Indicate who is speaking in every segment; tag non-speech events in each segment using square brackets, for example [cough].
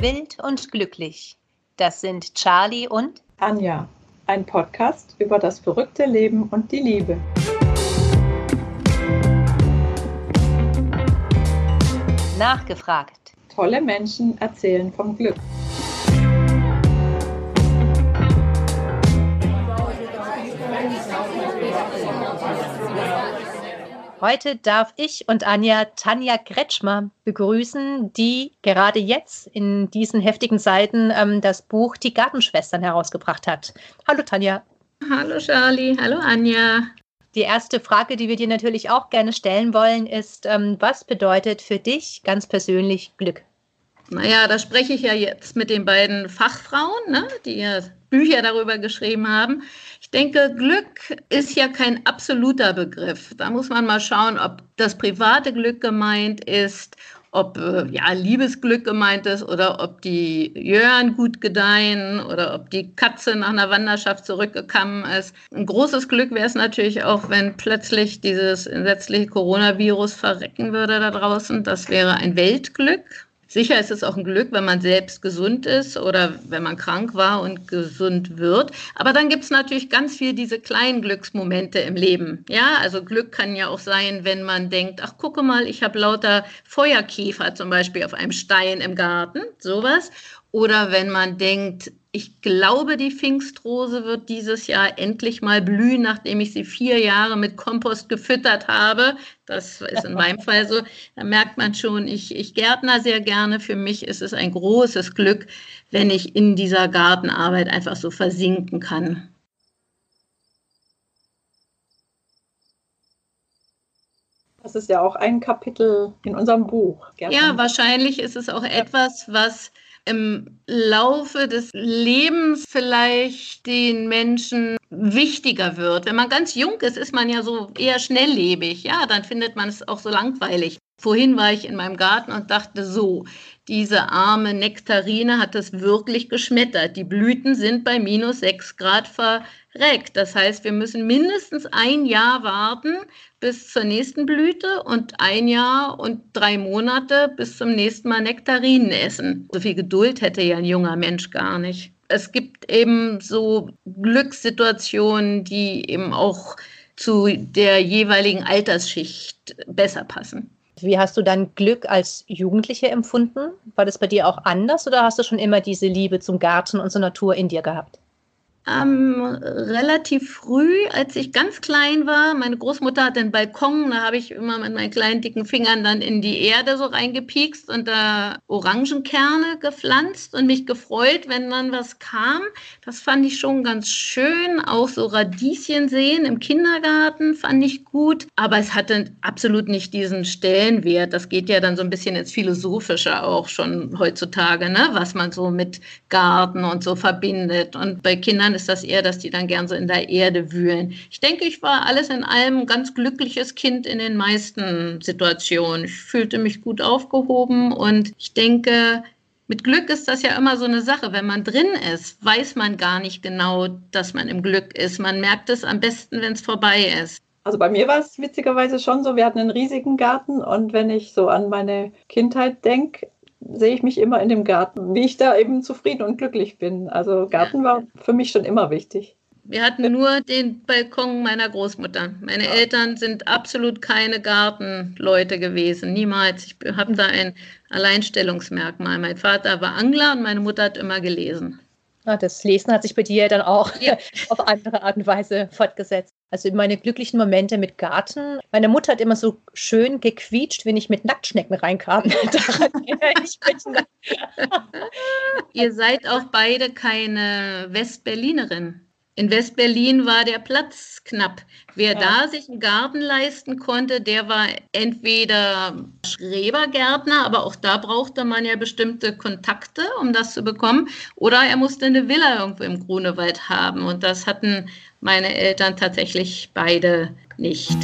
Speaker 1: Wild und glücklich. Das sind Charlie und
Speaker 2: Anja. Ein Podcast über das verrückte Leben und die Liebe.
Speaker 1: Nachgefragt.
Speaker 2: Tolle Menschen erzählen vom Glück.
Speaker 1: Heute darf ich und Anja Tanja Kretschmer begrüßen, die gerade jetzt in diesen heftigen Zeiten ähm, das Buch Die Gartenschwestern herausgebracht hat. Hallo Tanja.
Speaker 3: Hallo Charlie, hallo Anja.
Speaker 1: Die erste Frage, die wir dir natürlich auch gerne stellen wollen, ist, ähm, was bedeutet für dich ganz persönlich Glück?
Speaker 3: Naja, da spreche ich ja jetzt mit den beiden Fachfrauen, ne, die ja Bücher darüber geschrieben haben. Ich denke, Glück ist ja kein absoluter Begriff. Da muss man mal schauen, ob das private Glück gemeint ist, ob äh, ja, Liebesglück gemeint ist oder ob die Jören gut gedeihen oder ob die Katze nach einer Wanderschaft zurückgekommen ist. Ein großes Glück wäre es natürlich auch, wenn plötzlich dieses entsetzliche Coronavirus verrecken würde da draußen. Das wäre ein Weltglück. Sicher ist es auch ein Glück, wenn man selbst gesund ist oder wenn man krank war und gesund wird. Aber dann gibt es natürlich ganz viel diese kleinen Glücksmomente im Leben. Ja, also Glück kann ja auch sein, wenn man denkt, ach gucke mal, ich habe lauter Feuerkäfer zum Beispiel auf einem Stein im Garten, sowas. Oder wenn man denkt, ich glaube, die Pfingstrose wird dieses Jahr endlich mal blühen, nachdem ich sie vier Jahre mit Kompost gefüttert habe. Das ist in meinem Fall so. Da merkt man schon, ich, ich gärtner sehr gerne. Für mich ist es ein großes Glück, wenn ich in dieser Gartenarbeit einfach so versinken kann.
Speaker 2: Das ist ja auch ein Kapitel in unserem Buch.
Speaker 3: Gärtner. Ja, wahrscheinlich ist es auch etwas, was im Laufe des Lebens vielleicht den Menschen wichtiger wird. Wenn man ganz jung ist, ist man ja so eher schnelllebig. Ja, dann findet man es auch so langweilig. Vorhin war ich in meinem Garten und dachte so, diese arme Nektarine hat es wirklich geschmettert. Die Blüten sind bei minus 6 Grad verreckt. Das heißt, wir müssen mindestens ein Jahr warten bis zur nächsten Blüte und ein Jahr und drei Monate bis zum nächsten Mal Nektarinen essen. So viel Geduld hätte ja ein junger Mensch gar nicht. Es gibt eben so Glückssituationen, die eben auch zu der jeweiligen Altersschicht besser passen.
Speaker 1: Wie hast du dann Glück als Jugendliche empfunden? War das bei dir auch anders oder hast du schon immer diese Liebe zum Garten und zur Natur in dir gehabt?
Speaker 3: Ähm, relativ früh, als ich ganz klein war. Meine Großmutter hat einen Balkon, da habe ich immer mit meinen kleinen dicken Fingern dann in die Erde so reingepiekst und da Orangenkerne gepflanzt und mich gefreut, wenn dann was kam. Das fand ich schon ganz schön. Auch so Radieschen sehen im Kindergarten fand ich gut, aber es hatte absolut nicht diesen Stellenwert. Das geht ja dann so ein bisschen ins Philosophische auch schon heutzutage, ne? was man so mit Garten und so verbindet. Und bei Kindern ist das eher, dass die dann gern so in der Erde wühlen. Ich denke, ich war alles in allem ein ganz glückliches Kind in den meisten Situationen. Ich fühlte mich gut aufgehoben und ich denke, mit Glück ist das ja immer so eine Sache. Wenn man drin ist, weiß man gar nicht genau, dass man im Glück ist. Man merkt es am besten, wenn es vorbei ist.
Speaker 2: Also bei mir war es witzigerweise schon so, wir hatten einen riesigen Garten und wenn ich so an meine Kindheit denke, sehe ich mich immer in dem Garten, wie ich da eben zufrieden und glücklich bin. Also Garten war für mich schon immer wichtig.
Speaker 3: Wir hatten nur den Balkon meiner Großmutter. Meine ja. Eltern sind absolut keine Gartenleute gewesen, niemals. Ich habe da ein Alleinstellungsmerkmal. Mein Vater war Angler und meine Mutter hat immer gelesen.
Speaker 1: Ah, das Lesen hat sich bei dir dann auch ja. [laughs] auf andere Art und Weise fortgesetzt. Also meine glücklichen Momente mit Garten. Meine Mutter hat immer so schön gequietscht, wenn ich mit Nacktschnecken reinkam. [laughs]
Speaker 3: Ihr seid auch beide keine Westberlinerin. In Westberlin war der Platz knapp. Wer ja. da sich einen Garten leisten konnte, der war entweder Schrebergärtner, aber auch da brauchte man ja bestimmte Kontakte, um das zu bekommen, oder er musste eine Villa irgendwo im Grunewald haben. Und das hatten meine Eltern tatsächlich beide nicht.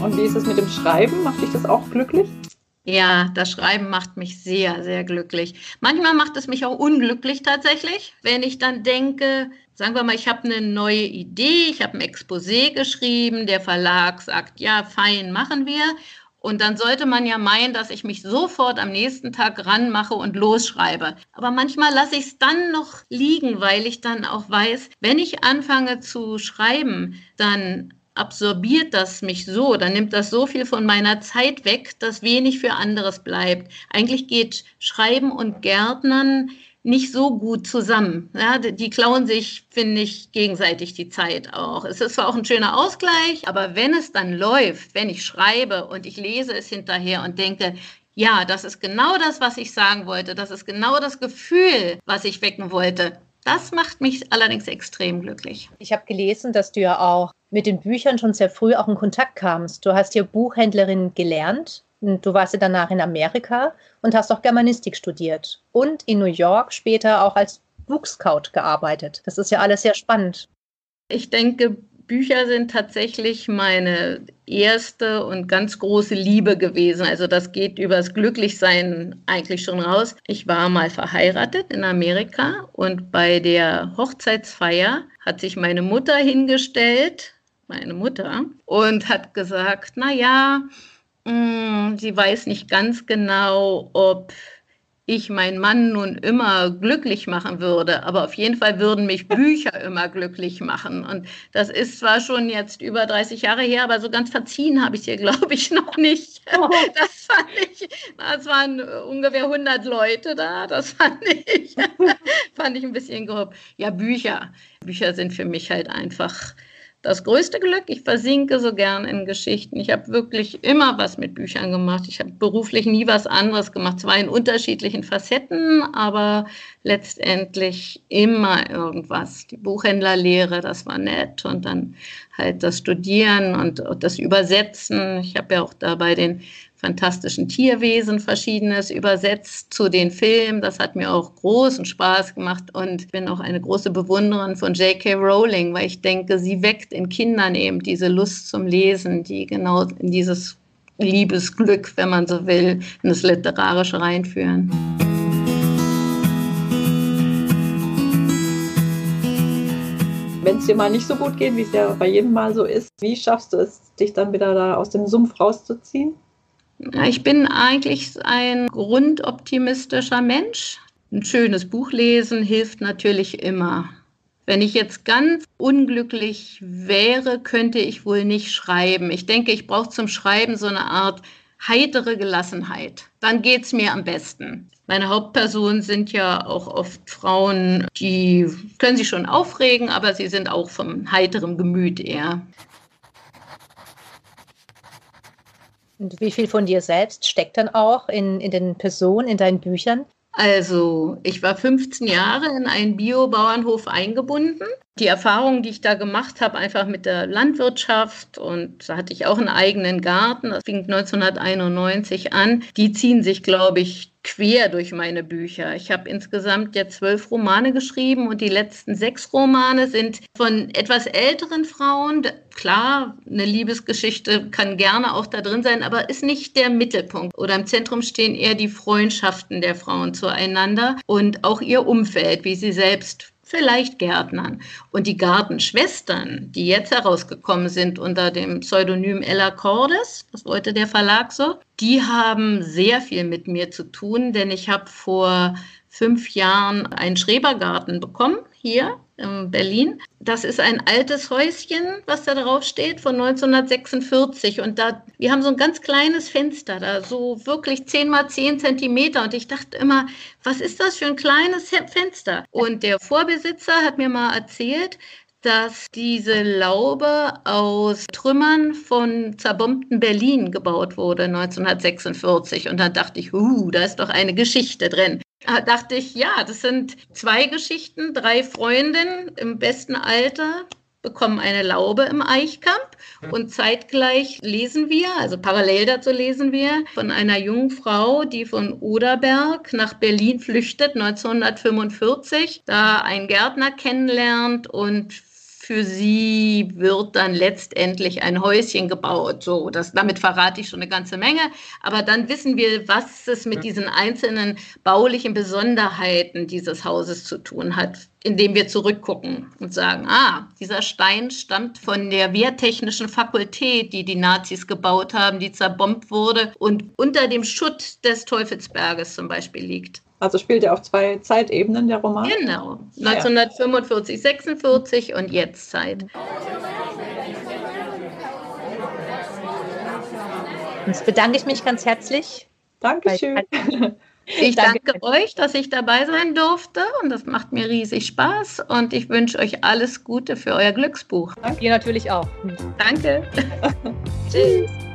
Speaker 2: Und wie ist es mit dem Schreiben? Macht dich das auch glücklich?
Speaker 3: Ja, das Schreiben macht mich sehr, sehr glücklich. Manchmal macht es mich auch unglücklich tatsächlich, wenn ich dann denke, sagen wir mal, ich habe eine neue Idee, ich habe ein Exposé geschrieben, der Verlag sagt, ja, fein, machen wir. Und dann sollte man ja meinen, dass ich mich sofort am nächsten Tag ranmache und losschreibe. Aber manchmal lasse ich es dann noch liegen, weil ich dann auch weiß, wenn ich anfange zu schreiben, dann absorbiert das mich so, dann nimmt das so viel von meiner Zeit weg, dass wenig für anderes bleibt. Eigentlich geht Schreiben und Gärtnern nicht so gut zusammen. Ja, die klauen sich, finde ich, gegenseitig die Zeit auch. Es ist zwar auch ein schöner Ausgleich, aber wenn es dann läuft, wenn ich schreibe und ich lese es hinterher und denke, ja, das ist genau das, was ich sagen wollte, das ist genau das Gefühl, was ich wecken wollte. Das macht mich allerdings extrem glücklich.
Speaker 1: Ich habe gelesen, dass du ja auch mit den Büchern schon sehr früh auch in Kontakt kamst. Du hast hier Buchhändlerin gelernt Du warst ja danach in Amerika und hast auch Germanistik studiert und in New York später auch als Buchscout gearbeitet. Das ist ja alles sehr spannend.
Speaker 3: Ich denke, Bücher sind tatsächlich meine erste und ganz große Liebe gewesen. Also das geht übers Glücklichsein eigentlich schon raus. Ich war mal verheiratet in Amerika und bei der Hochzeitsfeier hat sich meine Mutter hingestellt, meine Mutter, und hat gesagt, na ja, Mm, sie weiß nicht ganz genau, ob ich meinen Mann nun immer glücklich machen würde, aber auf jeden Fall würden mich [laughs] Bücher immer glücklich machen. Und das ist zwar schon jetzt über 30 Jahre her, aber so ganz verziehen habe ich es ihr, glaube ich, [laughs] noch nicht. Oh. Das fand ich, das waren ungefähr 100 Leute da, das fand ich, [laughs] fand ich ein bisschen grob. Ja, Bücher. Bücher sind für mich halt einfach das größte Glück. Ich versinke so gern in Geschichten. Ich habe wirklich immer was mit Büchern gemacht. Ich habe beruflich nie was anderes gemacht, zwar in unterschiedlichen Facetten, aber letztendlich immer irgendwas. Die Buchhändlerlehre, das war nett und dann halt das Studieren und das Übersetzen. Ich habe ja auch da bei den fantastischen Tierwesen verschiedenes übersetzt zu den Filmen. Das hat mir auch großen Spaß gemacht und bin auch eine große Bewunderin von J.K. Rowling, weil ich denke, sie weckt in Kindern eben diese Lust zum Lesen, die genau in dieses Liebesglück, wenn man so will, in das Literarische reinführen.
Speaker 2: Wenn es dir mal nicht so gut geht, wie es ja bei jedem Mal so ist, wie schaffst du es, dich dann wieder da aus dem Sumpf rauszuziehen?
Speaker 3: Ich bin eigentlich ein grundoptimistischer Mensch. Ein schönes Buch lesen hilft natürlich immer. Wenn ich jetzt ganz unglücklich wäre, könnte ich wohl nicht schreiben. Ich denke, ich brauche zum Schreiben so eine Art heitere Gelassenheit. Dann geht es mir am besten. Meine Hauptpersonen sind ja auch oft Frauen, die können sich schon aufregen, aber sie sind auch vom heiteren Gemüt eher.
Speaker 1: Und wie viel von dir selbst steckt dann auch in, in den Personen, in deinen Büchern?
Speaker 3: Also, ich war 15 Jahre in einen Biobauernhof eingebunden. Die Erfahrungen, die ich da gemacht habe, einfach mit der Landwirtschaft und da hatte ich auch einen eigenen Garten, das fing 1991 an, die ziehen sich, glaube ich, quer durch meine Bücher. Ich habe insgesamt jetzt zwölf Romane geschrieben und die letzten sechs Romane sind von etwas älteren Frauen. Klar, eine Liebesgeschichte kann gerne auch da drin sein, aber ist nicht der Mittelpunkt. Oder im Zentrum stehen eher die Freundschaften der Frauen zueinander und auch ihr Umfeld, wie sie selbst vielleicht Gärtnern. Und die Gartenschwestern, die jetzt herausgekommen sind unter dem Pseudonym Ella Cordes, das wollte der Verlag so, die haben sehr viel mit mir zu tun, denn ich habe vor fünf Jahren einen Schrebergarten bekommen, hier in Berlin. Das ist ein altes Häuschen, was da drauf steht, von 1946. Und da, wir haben so ein ganz kleines Fenster, da so wirklich 10 mal 10 Zentimeter. Und ich dachte immer, was ist das für ein kleines Fenster? Und der Vorbesitzer hat mir mal erzählt, dass diese Laube aus Trümmern von zerbombten Berlin gebaut wurde 1946. Und dann dachte ich, uh, da ist doch eine Geschichte drin. Da dachte ich, ja, das sind zwei Geschichten, drei Freundinnen im besten Alter bekommen eine Laube im Eichkamp. Und zeitgleich lesen wir, also parallel dazu lesen wir von einer jungen Frau, die von Oderberg nach Berlin flüchtet 1945, da einen Gärtner kennenlernt und für sie wird dann letztendlich ein Häuschen gebaut. So, das, damit verrate ich schon eine ganze Menge. Aber dann wissen wir, was es mit diesen einzelnen baulichen Besonderheiten dieses Hauses zu tun hat. Indem wir zurückgucken und sagen, ah, dieser Stein stammt von der Wehrtechnischen Fakultät, die die Nazis gebaut haben, die zerbombt wurde und unter dem Schutt des Teufelsberges zum Beispiel liegt.
Speaker 2: Also spielt er auf zwei Zeitebenen der Roman?
Speaker 3: Genau, 1945, 46 und jetzt Zeit.
Speaker 1: Jetzt bedanke ich mich ganz herzlich.
Speaker 2: Dankeschön. [laughs]
Speaker 3: Ich danke, danke euch, dass ich dabei sein durfte und das macht mir riesig Spaß und ich wünsche euch alles Gute für euer Glücksbuch.
Speaker 1: Danke. Ihr natürlich auch.
Speaker 3: Danke. [laughs] Tschüss.